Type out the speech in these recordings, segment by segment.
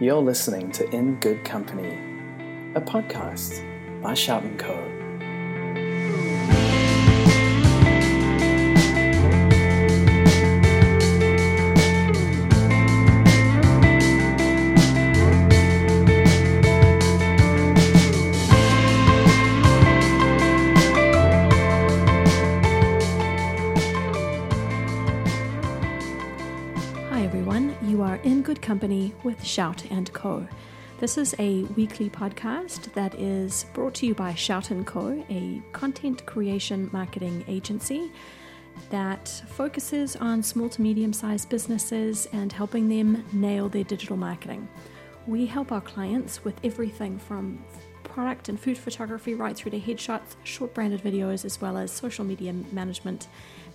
You're listening to In Good Company, a podcast by Shout & Co. everyone, you are in good company with Shout and Co. This is a weekly podcast that is brought to you by Shout and Co, a content creation marketing agency that focuses on small to medium sized businesses and helping them nail their digital marketing. We help our clients with everything from product and food photography right through to headshots, short branded videos, as well as social media management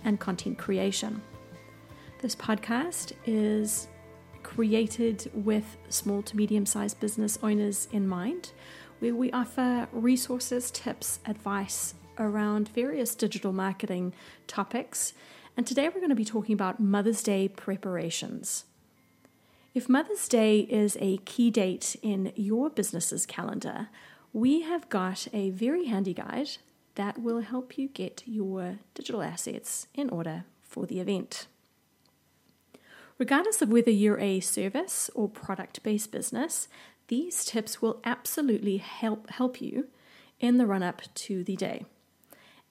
and content creation. This podcast is created with small to medium sized business owners in mind, where we offer resources, tips, advice around various digital marketing topics. And today we're going to be talking about Mother's Day preparations. If Mother's Day is a key date in your business's calendar, we have got a very handy guide that will help you get your digital assets in order for the event. Regardless of whether you're a service or product based business, these tips will absolutely help, help you in the run up to the day.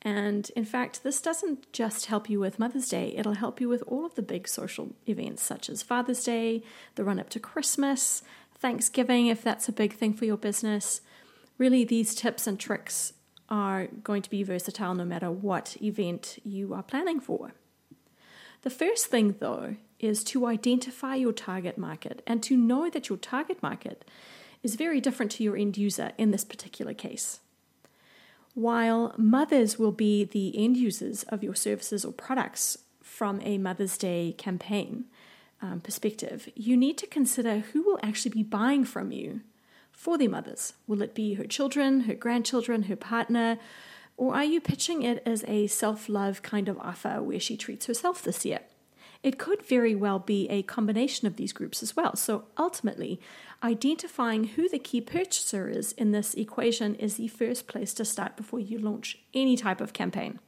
And in fact, this doesn't just help you with Mother's Day, it'll help you with all of the big social events such as Father's Day, the run up to Christmas, Thanksgiving, if that's a big thing for your business. Really, these tips and tricks are going to be versatile no matter what event you are planning for. The first thing, though, is to identify your target market and to know that your target market is very different to your end user in this particular case. While mothers will be the end users of your services or products from a Mother's Day campaign um, perspective, you need to consider who will actually be buying from you for their mothers. Will it be her children, her grandchildren, her partner? Or are you pitching it as a self love kind of offer where she treats herself this year? It could very well be a combination of these groups as well. So ultimately, identifying who the key purchaser is in this equation is the first place to start before you launch any type of campaign.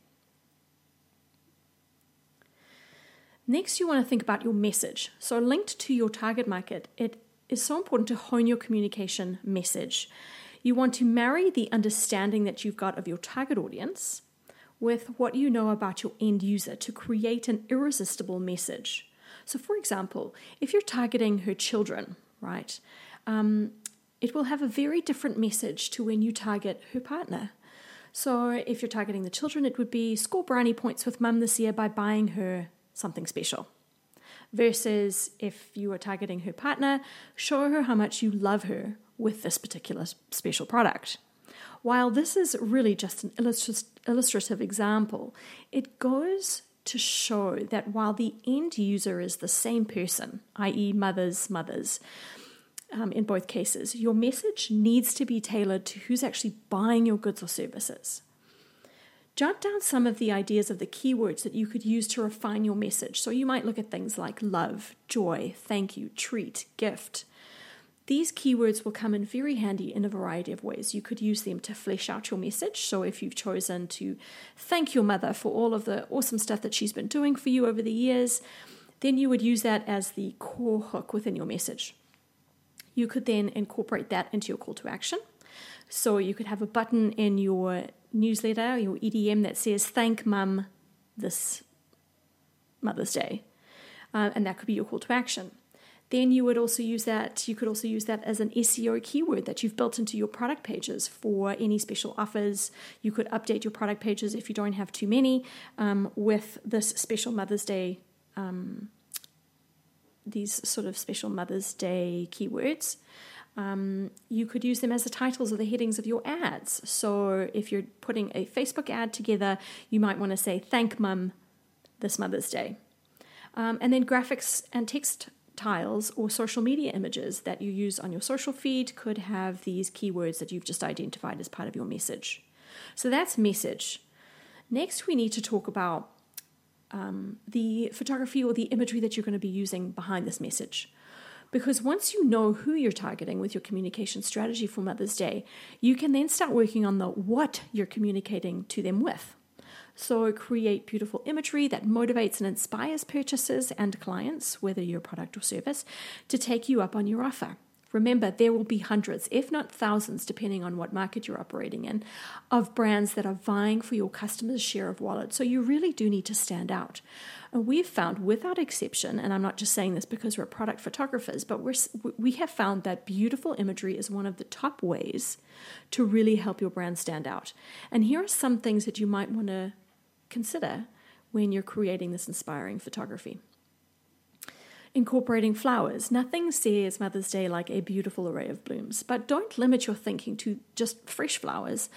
Next, you want to think about your message. So, linked to your target market, it is so important to hone your communication message. You want to marry the understanding that you've got of your target audience with what you know about your end user to create an irresistible message. So, for example, if you're targeting her children, right, um, it will have a very different message to when you target her partner. So, if you're targeting the children, it would be score brownie points with mum this year by buying her something special. Versus if you are targeting her partner, show her how much you love her with this particular special product. While this is really just an illustrative example, it goes to show that while the end user is the same person, i.e., mothers, mothers, um, in both cases, your message needs to be tailored to who's actually buying your goods or services. Jot down some of the ideas of the keywords that you could use to refine your message. So you might look at things like love, joy, thank you, treat, gift, these keywords will come in very handy in a variety of ways. You could use them to flesh out your message. So, if you've chosen to thank your mother for all of the awesome stuff that she's been doing for you over the years, then you would use that as the core hook within your message. You could then incorporate that into your call to action. So, you could have a button in your newsletter, your EDM, that says, Thank mum this Mother's Day. Uh, and that could be your call to action then you would also use that you could also use that as an SEO keyword that you've built into your product pages for any special offers. You could update your product pages if you don't have too many um, with this special Mother's Day, um, these sort of special Mother's Day keywords. Um, you could use them as the titles or the headings of your ads. So if you're putting a Facebook ad together, you might want to say, Thank Mum this Mother's Day. Um, and then graphics and text tiles or social media images that you use on your social feed could have these keywords that you've just identified as part of your message. So that's message. Next, we need to talk about um, the photography or the imagery that you're going to be using behind this message. Because once you know who you're targeting with your communication strategy for Mother's Day, you can then start working on the what you're communicating to them with. So, create beautiful imagery that motivates and inspires purchasers and clients, whether your product or service, to take you up on your offer. Remember, there will be hundreds, if not thousands, depending on what market you're operating in, of brands that are vying for your customers' share of wallet. So you really do need to stand out. And we've found, without exception, and I'm not just saying this because we're product photographers, but we're, we have found that beautiful imagery is one of the top ways to really help your brand stand out. And here are some things that you might want to consider when you're creating this inspiring photography incorporating flowers. Nothing says Mother's Day like a beautiful array of blooms, but don't limit your thinking to just fresh flowers.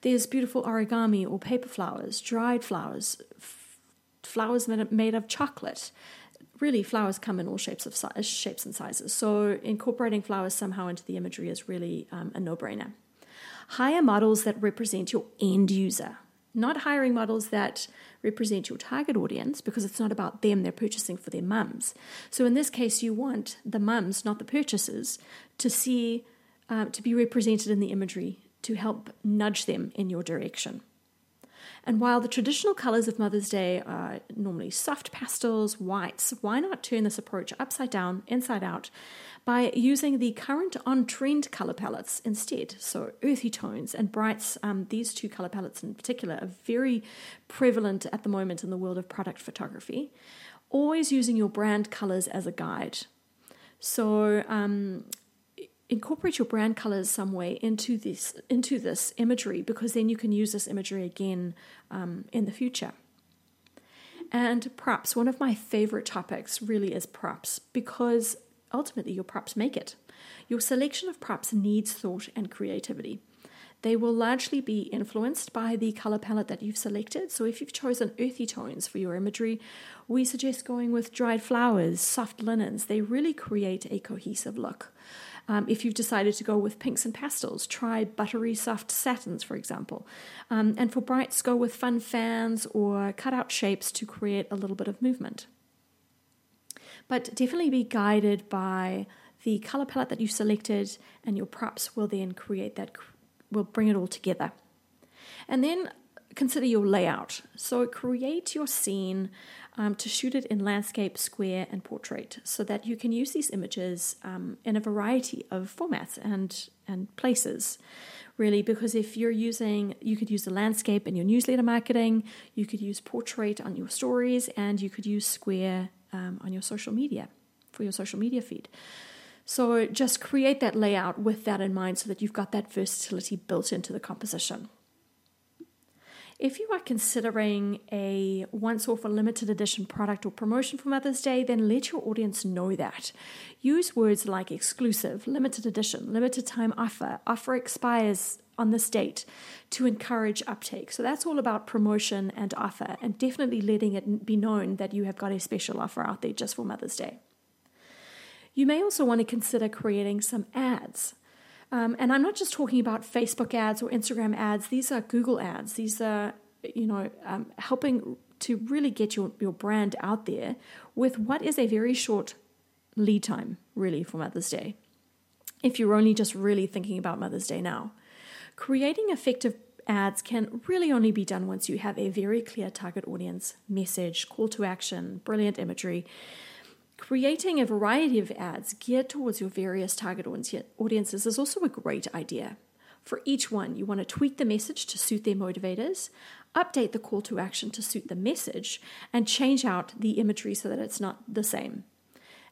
There's beautiful origami or paper flowers, dried flowers, f- flowers made of chocolate. Really, flowers come in all shapes of si- shapes and sizes. So incorporating flowers somehow into the imagery is really um, a no-brainer. Hire models that represent your end user not hiring models that represent your target audience because it's not about them, they're purchasing for their mums. So in this case, you want the mums, not the purchasers, to see, uh, to be represented in the imagery to help nudge them in your direction. And while the traditional colors of Mother's Day are normally soft pastels, whites, why not turn this approach upside down, inside out, by using the current on trend color palettes instead? So, earthy tones and brights, um, these two color palettes in particular, are very prevalent at the moment in the world of product photography. Always using your brand colors as a guide. So, um, incorporate your brand colors some way into this into this imagery because then you can use this imagery again um, in the future. And props, one of my favorite topics really is props because ultimately your props make it. Your selection of props needs thought and creativity. They will largely be influenced by the color palette that you've selected. So, if you've chosen earthy tones for your imagery, we suggest going with dried flowers, soft linens. They really create a cohesive look. Um, if you've decided to go with pinks and pastels, try buttery soft satins, for example. Um, and for brights, go with fun fans or cutout shapes to create a little bit of movement. But definitely be guided by the color palette that you selected, and your props will then create that, will bring it all together. And then consider your layout. So create your scene um, to shoot it in landscape, square, and portrait so that you can use these images um, in a variety of formats and, and places. Really, because if you're using, you could use the landscape in your newsletter marketing, you could use portrait on your stories, and you could use square um, on your social media for your social media feed. So just create that layout with that in mind so that you've got that versatility built into the composition. If you are considering a once off or limited edition product or promotion for Mother's Day, then let your audience know that. Use words like exclusive, limited edition, limited time offer, offer expires on this date to encourage uptake. So that's all about promotion and offer, and definitely letting it be known that you have got a special offer out there just for Mother's Day. You may also want to consider creating some ads. Um, and I'm not just talking about Facebook ads or Instagram ads, these are Google ads. These are, you know, um, helping to really get your, your brand out there with what is a very short lead time, really, for Mother's Day. If you're only just really thinking about Mother's Day now, creating effective ads can really only be done once you have a very clear target audience, message, call to action, brilliant imagery, Creating a variety of ads geared towards your various target audiences is also a great idea. For each one, you want to tweak the message to suit their motivators, update the call to action to suit the message, and change out the imagery so that it's not the same.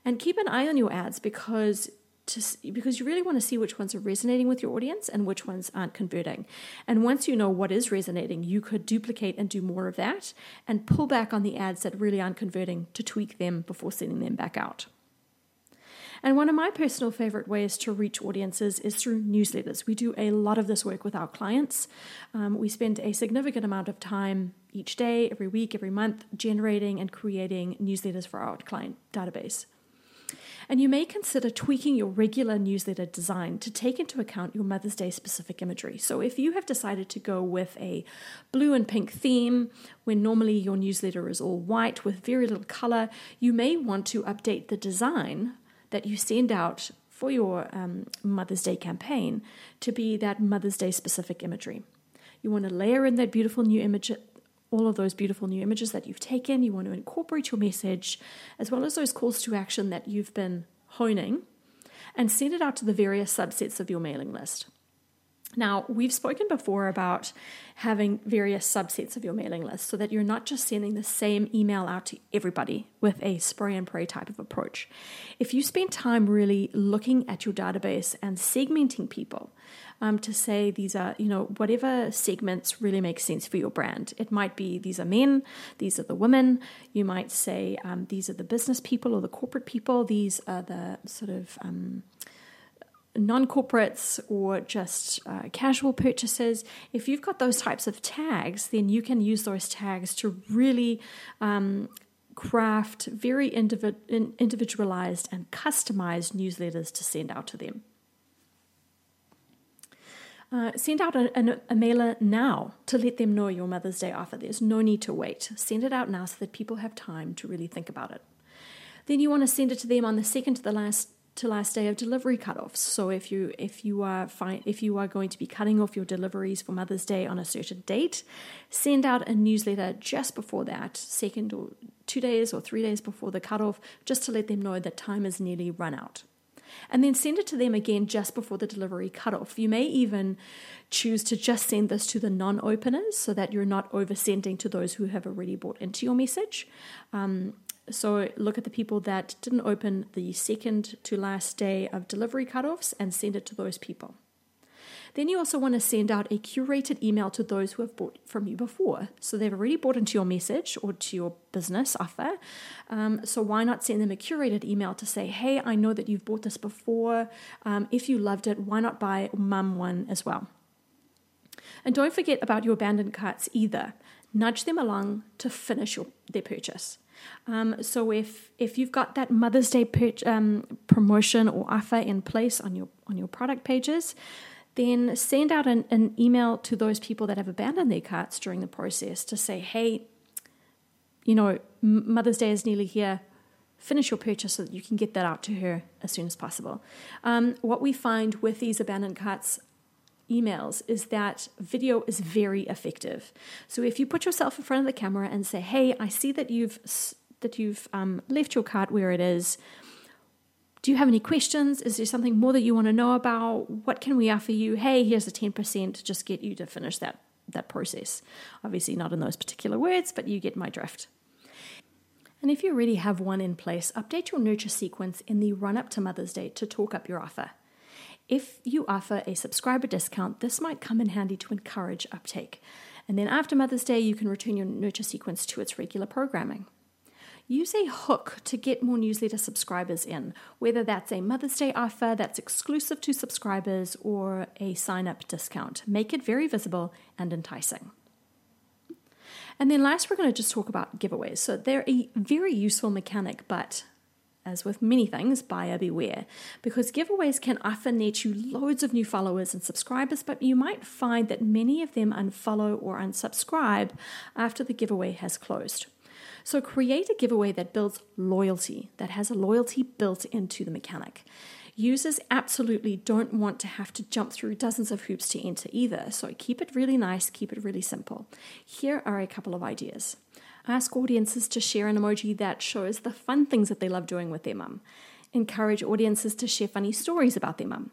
And keep an eye on your ads because to because you really want to see which ones are resonating with your audience and which ones aren't converting. And once you know what is resonating, you could duplicate and do more of that and pull back on the ads that really aren't converting to tweak them before sending them back out. And one of my personal favorite ways to reach audiences is through newsletters. We do a lot of this work with our clients. Um, we spend a significant amount of time each day, every week, every month, generating and creating newsletters for our client database and you may consider tweaking your regular newsletter design to take into account your Mother's Day specific imagery. So, if you have decided to go with a blue and pink theme, when normally your newsletter is all white with very little color, you may want to update the design that you send out for your um, Mother's Day campaign to be that Mother's Day specific imagery. You want to layer in that beautiful new image, all of those beautiful new images that you've taken. You want to incorporate your message as well as those calls to action that you've been honing and send it out to the various subsets of your mailing list. Now, we've spoken before about having various subsets of your mailing list so that you're not just sending the same email out to everybody with a spray and pray type of approach. If you spend time really looking at your database and segmenting people um, to say these are, you know, whatever segments really make sense for your brand, it might be these are men, these are the women, you might say um, these are the business people or the corporate people, these are the sort of. Um, non corporates or just uh, casual purchases, if you've got those types of tags, then you can use those tags to really um, craft very individ- individualized and customized newsletters to send out to them. Uh, send out a, a, a, mailer now to let them know your Mother's Day offer. There's no need to wait. Send it out now so that people have time to really think about it. Then you want to send it to them on the second to the last to last day of delivery cutoffs. So if you if you are fi- if you are going to be cutting off your deliveries for Mother's Day on a certain date, send out a newsletter just before that, second or two days or three days before the cutoff, just to let them know that time is nearly run out. And then send it to them again just before the delivery cutoff. You may even choose to just send this to the non openers so that you're not oversending to those who have already bought into your message. Um, so look at the people that didn't open the second to last day of delivery cutoffs and send it to those people. Then you also want to send out a curated email to those who have bought from you before. So they've already bought into your message or to your business offer. Um, so why not send them a curated email to say, hey, I know that you've bought this before. Um, if you loved it, why not buy mum one as well? And don't forget about your abandoned carts either. Nudge them along to finish your, their purchase. Um, so if if you've got that Mother's Day per, um, promotion or offer in place on your on your product pages, then send out an, an email to those people that have abandoned their carts during the process to say, hey, you know, Mother's Day is nearly here. Finish your purchase so that you can get that out to her as soon as possible. Um, what we find with these abandoned carts emails is that video is very effective. So if you put yourself in front of the camera and say, "Hey, I see that you've that you've um, left your cart where it is. Do you have any questions? Is there something more that you want to know about? What can we offer you? Hey, here's a ten percent. Just get you to finish that that process. Obviously, not in those particular words, but you get my drift." And if you already have one in place, update your nurture sequence in the run up to Mother's Day to talk up your offer. If you offer a subscriber discount, this might come in handy to encourage uptake. And then after Mother's Day, you can return your nurture sequence to its regular programming. Use a hook to get more newsletter subscribers in, whether that's a Mother's Day offer that's exclusive to subscribers or a sign up discount. Make it very visible and enticing. And then last, we're going to just talk about giveaways. So they're a very useful mechanic, but as with many things, buyer beware, because giveaways can often net you loads of new followers and subscribers, but you might find that many of them unfollow or unsubscribe after the giveaway has closed. So create a giveaway that builds loyalty, that has a loyalty built into the mechanic. Users absolutely don't want to have to jump through dozens of hoops to enter either, so keep it really nice, keep it really simple. Here are a couple of ideas. Ask audiences to share an emoji that shows the fun things that they love doing with their mum. Encourage audiences to share funny stories about their mum.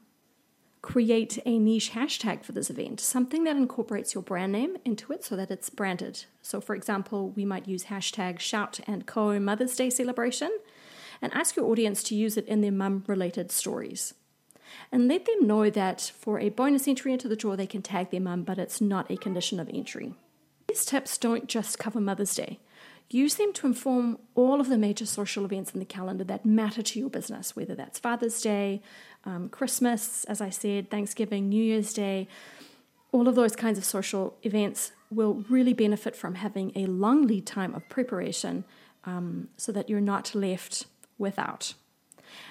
Create a niche hashtag for this event, something that incorporates your brand name into it so that it's branded. So, for example, we might use hashtag shout and co Mother's Day celebration and ask your audience to use it in their mum related stories. And let them know that for a bonus entry into the draw, they can tag their mum, but it's not a condition of entry. These tips don't just cover Mother's Day. Use them to inform all of the major social events in the calendar that matter to your business, whether that's Father's Day, um, Christmas, as I said, Thanksgiving, New Year's Day. All of those kinds of social events will really benefit from having a long lead time of preparation um, so that you're not left without.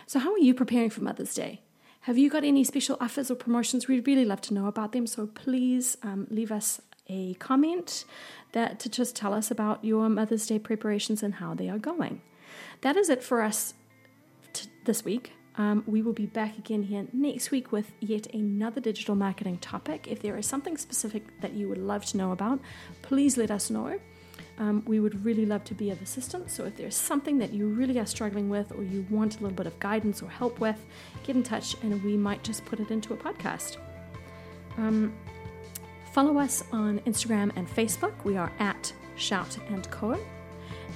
So, how are you preparing for Mother's Day? Have you got any special offers or promotions? We'd really love to know about them. So please um, leave us a comment that to just tell us about your Mother's Day preparations and how they are going. That is it for us t- this week. Um, we will be back again here next week with yet another digital marketing topic. If there is something specific that you would love to know about, please let us know. Um, we would really love to be of assistance. So if there's something that you really are struggling with or you want a little bit of guidance or help with, get in touch and we might just put it into a podcast. Um, follow us on Instagram and Facebook. We are at Shout and Co.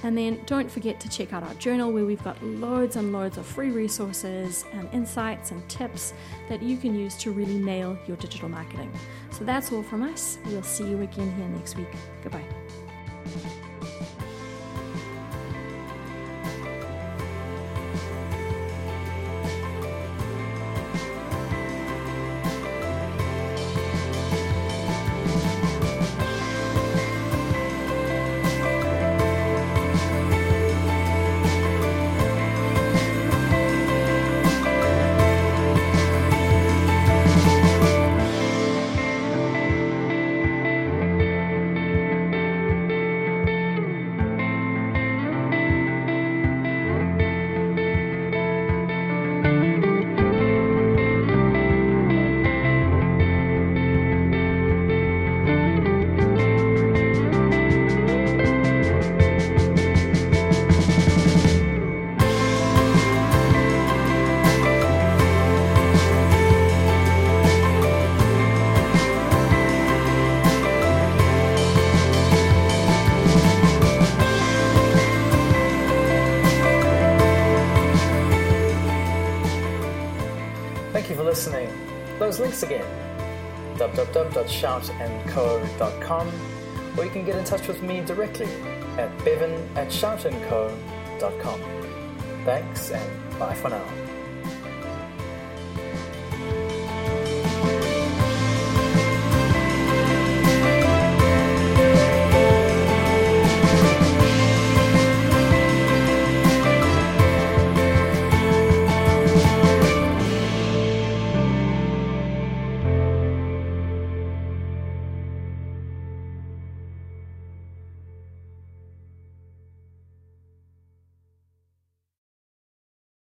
And then don't forget to check out our journal where we've got loads and loads of free resources and insights and tips that you can use to really nail your digital marketing. So that's all from us. We'll see you again here next week. Goodbye. www.shoutandco.com or you can get in touch with me directly at bevan at shoutandco.com. Thanks and bye for now.